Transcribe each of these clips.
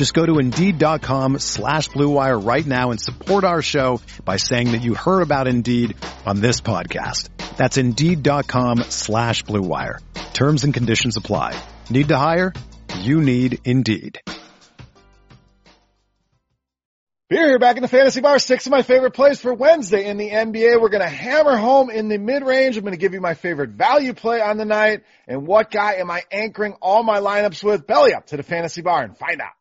Just go to Indeed.com slash BlueWire right now and support our show by saying that you heard about Indeed on this podcast. That's Indeed.com slash BlueWire. Terms and conditions apply. Need to hire? You need Indeed. Here, back in the fantasy bar. Six of my favorite plays for Wednesday in the NBA. We're going to hammer home in the mid range. I'm going to give you my favorite value play on the night. And what guy am I anchoring all my lineups with? Belly up to the fantasy bar and find out.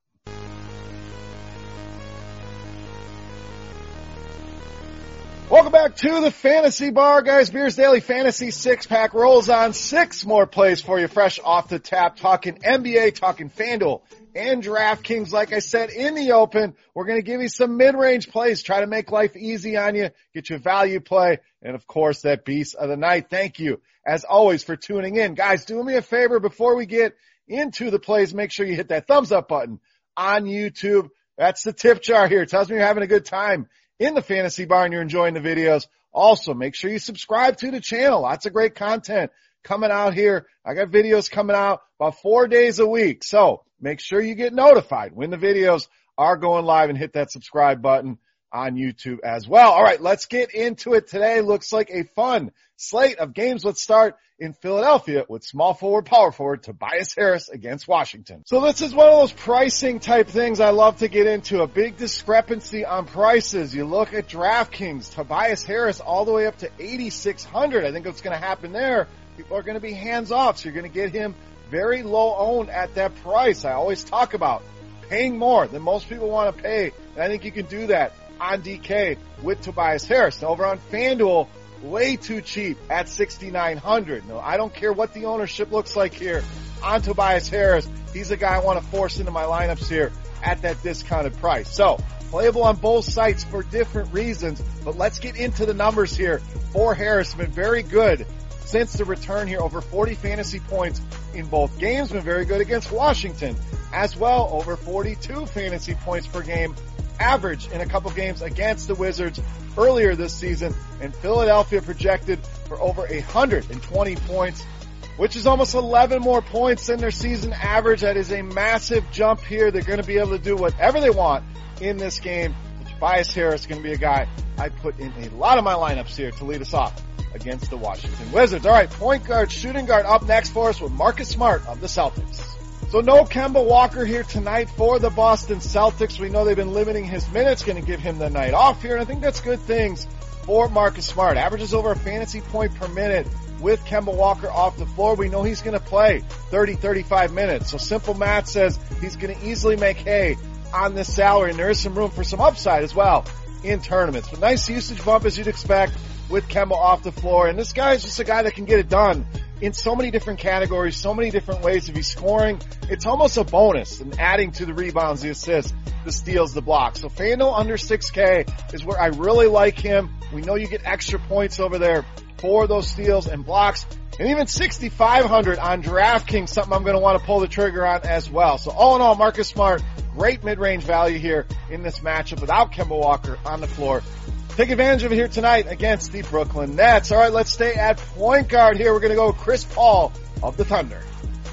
Welcome back to the Fantasy Bar, guys. Beers Daily Fantasy Six Pack rolls on. Six more plays for you, fresh off the tap. Talking NBA, talking FanDuel and DraftKings. Like I said in the open, we're going to give you some mid-range plays. Try to make life easy on you. Get you a value play, and of course that beast of the night. Thank you, as always, for tuning in, guys. Do me a favor before we get into the plays. Make sure you hit that thumbs up button on YouTube. That's the tip jar here. It tells me you're having a good time in the fantasy bar and you're enjoying the videos. Also, make sure you subscribe to the channel. Lots of great content coming out here. I got videos coming out about four days a week. So make sure you get notified when the videos are going live and hit that subscribe button on YouTube as well. All right, let's get into it today. Looks like a fun slate of games. Let's start in Philadelphia with small forward, power forward Tobias Harris against Washington. So this is one of those pricing type things I love to get into. A big discrepancy on prices. You look at DraftKings, Tobias Harris all the way up to 8,600. I think what's going to happen there, people are going to be hands off. So you're going to get him very low owned at that price. I always talk about paying more than most people want to pay. And I think you can do that on DK with Tobias Harris. Now over on FanDuel, way too cheap at 6,900. No, I don't care what the ownership looks like here on Tobias Harris. He's a guy I want to force into my lineups here at that discounted price. So playable on both sites for different reasons, but let's get into the numbers here for Harris. Been very good since the return here. Over 40 fantasy points in both games. Been very good against Washington as well. Over 42 fantasy points per game average in a couple games against the Wizards earlier this season, and Philadelphia projected for over 120 points, which is almost 11 more points than their season average. That is a massive jump here. They're going to be able to do whatever they want in this game. Tobias Harris is going to be a guy I put in a lot of my lineups here to lead us off against the Washington Wizards. All right, point guard, shooting guard up next for us with Marcus Smart of the Celtics. So no Kemba Walker here tonight for the Boston Celtics. We know they've been limiting his minutes, going to give him the night off here, and I think that's good things for Marcus Smart. Averages over a fantasy point per minute with Kemba Walker off the floor. We know he's going to play 30, 35 minutes. So simple math says he's going to easily make hay on this salary, and there is some room for some upside as well in tournaments. But nice usage bump as you'd expect with Kemba off the floor. And this guy is just a guy that can get it done in so many different categories, so many different ways. If he's scoring, it's almost a bonus and adding to the rebounds, the assists, the steals, the blocks. So FanDuel under 6K is where I really like him. We know you get extra points over there for those steals and blocks. And even 6,500 on DraftKings, something I'm going to want to pull the trigger on as well. So all in all, Marcus Smart, great mid-range value here in this matchup without Kemba Walker on the floor. Take advantage of it here tonight against the Brooklyn Nets. All right, let's stay at point guard here. We're going to go with Chris Paul of the Thunder.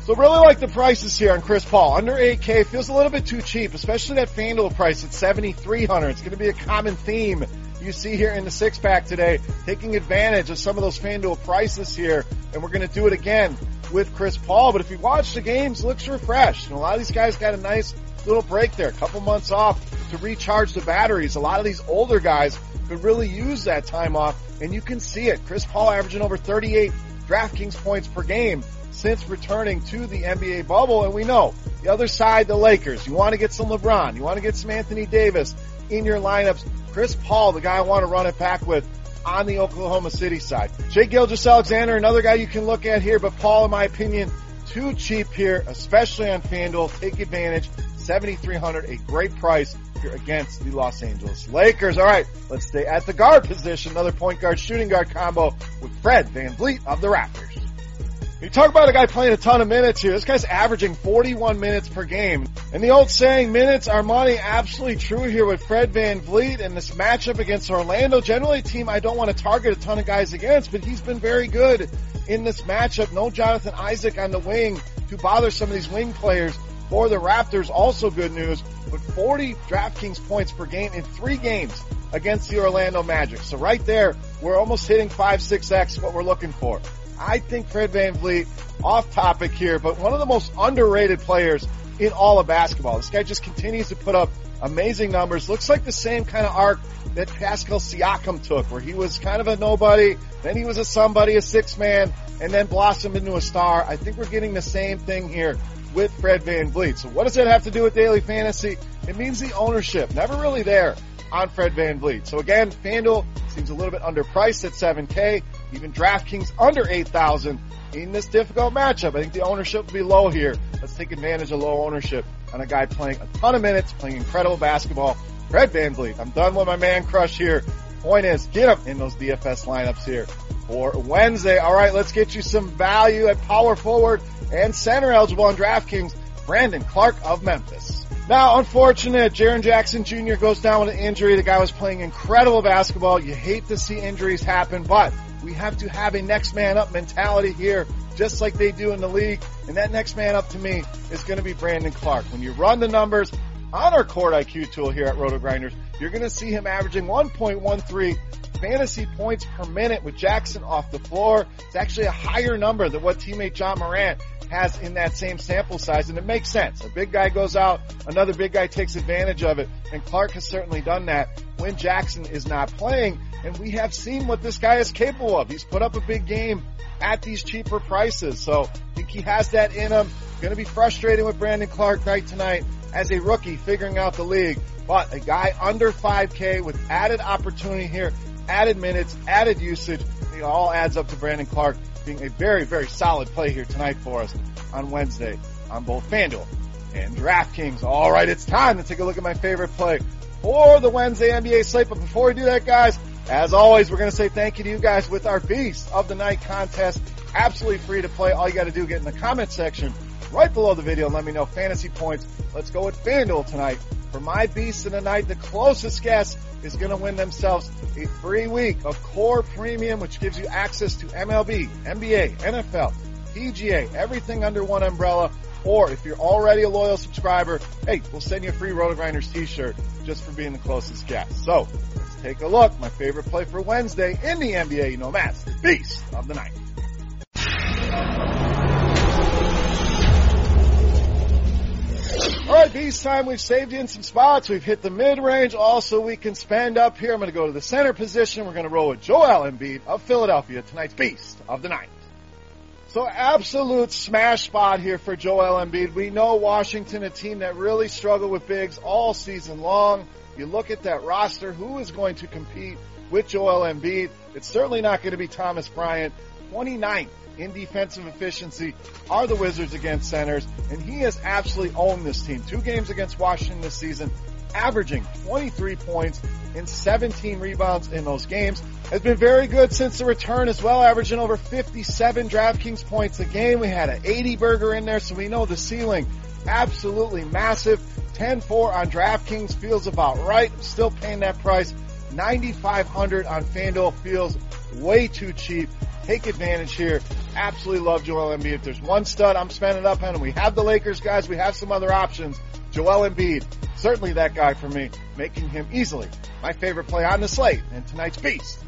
So really like the prices here on Chris Paul. Under 8K feels a little bit too cheap, especially that FanDuel price at 7,300. It's going to be a common theme you see here in the six pack today, taking advantage of some of those FanDuel prices here. And we're going to do it again with Chris Paul. But if you watch the games, looks refreshed. And a lot of these guys got a nice little break there, a couple months off to recharge the batteries. A lot of these older guys could really use that time off, and you can see it. Chris Paul averaging over 38 DraftKings points per game since returning to the NBA bubble, and we know the other side, the Lakers. You want to get some LeBron, you want to get some Anthony Davis in your lineups. Chris Paul, the guy I want to run it back with on the Oklahoma City side. Shai Gilgeous-Alexander, another guy you can look at here, but Paul, in my opinion, too cheap here, especially on FanDuel. Take advantage. 7,300, a great price here against the Los Angeles Lakers. All right, let's stay at the guard position. Another point guard shooting guard combo with Fred Van VanVleet of the Raptors. You talk about a guy playing a ton of minutes here. This guy's averaging 41 minutes per game. And the old saying, minutes are money, absolutely true here with Fred Van VanVleet and this matchup against Orlando. Generally a team I don't want to target a ton of guys against, but he's been very good in this matchup. No Jonathan Isaac on the wing to bother some of these wing players for the Raptors. Also good news, with 40 DraftKings points per game in three games against the Orlando Magic. So right there, we're almost hitting 5-6x what we're looking for. I think Fred VanVleet, off topic here, but one of the most underrated players in all of basketball. This guy just continues to put up amazing numbers. Looks like the same kind of arc that Pascal Siakam took, where he was kind of a nobody, then he was a somebody, a six man, and then blossomed into a star. I think we're getting the same thing here with Fred Van VanVleet. So what does that have to do with daily fantasy? It means the ownership, never really there on Fred Van VanVleet. So again, FanDuel seems a little bit underpriced at 7K. Even DraftKings under 8,000 in this difficult matchup. I think the ownership will be low here. Let's take advantage of low ownership on a guy playing a ton of minutes, playing incredible basketball. Fred VanVleet. I'm done with my man crush here. Point is, get him in those DFS lineups here for Wednesday. All right, let's get you some value at power forward and center eligible on DraftKings. Brandon Clarke of Memphis. Now, unfortunate, Jaren Jackson Jr. goes down with an injury. The guy was playing incredible basketball. You hate to see injuries happen, but we have to have a next man up mentality here, just like they do in the league. And that next man up to me is going to be Brandon Clarke. When you run the numbers on our Court IQ tool here at RotoGrinders, you're going to see him averaging 1.13 fantasy points per minute with Jackson off the floor. It's actually a higher number than what teammate Ja Morant has in that same sample size, and it makes sense. A big guy goes out, another big guy takes advantage of it, and Clarke has certainly done that when Jackson is not playing, and we have seen what this guy is capable of. He's put up a big game at these cheaper prices, so I think he has that in him. Going to be frustrating with Brandon Clarke night tonight as a rookie figuring out the league, but a guy under 5K with added opportunity here, added minutes, added usage, it all adds up to Brandon Clarke being a very, very solid play here tonight for us on Wednesday on both FanDuel and DraftKings. All right, it's time to take a look at my favorite play for the Wednesday NBA slate. But before we do that, guys, as always, we're going to say thank you to you guys with our Beast of the Night contest. Absolutely free to play. All you got to do, get in the comment section right below the video and let me know fantasy points. Let's go with FanDuel tonight. For my Beast of the Night, the closest guess is going to win themselves a free week of Core Premium, which gives you access to MLB, NBA, NFL, PGA, everything under one umbrella. Or if you're already a loyal subscriber, hey, we'll send you a free RotoGrinders t-shirt just for being the closest guest. So let's take a look. My favorite play for Wednesday in the NBA, you know, the Beast of the Night. Beast time. We've saved in some spots. We've hit the mid range. Also, we can spend up here. I'm going to go to the center position. We're going to roll with Joel Embiid of Philadelphia, tonight's Beast of the Night. So absolute smash spot here for Joel Embiid. We know Washington, a team that really struggled with bigs all season long. You look at that roster, who is going to compete with Joel Embiid? It's certainly not going to be Thomas Bryant. 29th in defensive efficiency are the Wizards against centers, and he has absolutely owned this team. Two games against Washington this season, averaging 23 points and 17 rebounds in those games. Has been very good since the return as well, averaging over 57 DraftKings points a game. We had an 80 burger in there, so we know the ceiling absolutely massive. 10-4 on DraftKings feels about right. Still paying that price. 9,500 on FanDuel feels way too cheap. Take advantage here. Absolutely love Joel Embiid. If there's one stud I'm spending up on, and we have the Lakers guys, we have some other options. Joel Embiid, certainly that guy for me, making him easily my favorite play on the slate and tonight's beast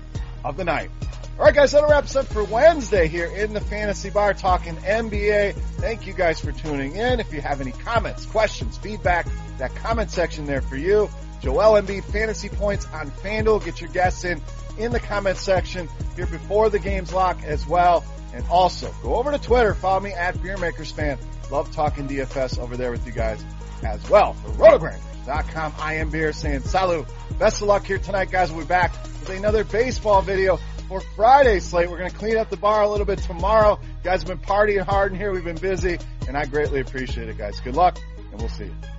of the night. All right, guys, that'll wrap us up for Wednesday here in the Fantasy Bar talking NBA. Thank you guys for tuning in. If you have any comments, questions, feedback, that comment section there for you. Joel Embiid fantasy points on FanDuel. Get your guests in in the comment section here before the games lock as well. And also go over to Twitter, follow me at BeerMakersFan. Love talking DFS over there with you guys as well. For rotogrinders.com, I am Beer saying salut. Best of luck here tonight, guys. We'll be back with another baseball video for Friday slate. We're going to clean up the bar a little bit tomorrow. You guys have been partying hard in here. We've been busy and I greatly appreciate it, guys. Good luck and we'll see you.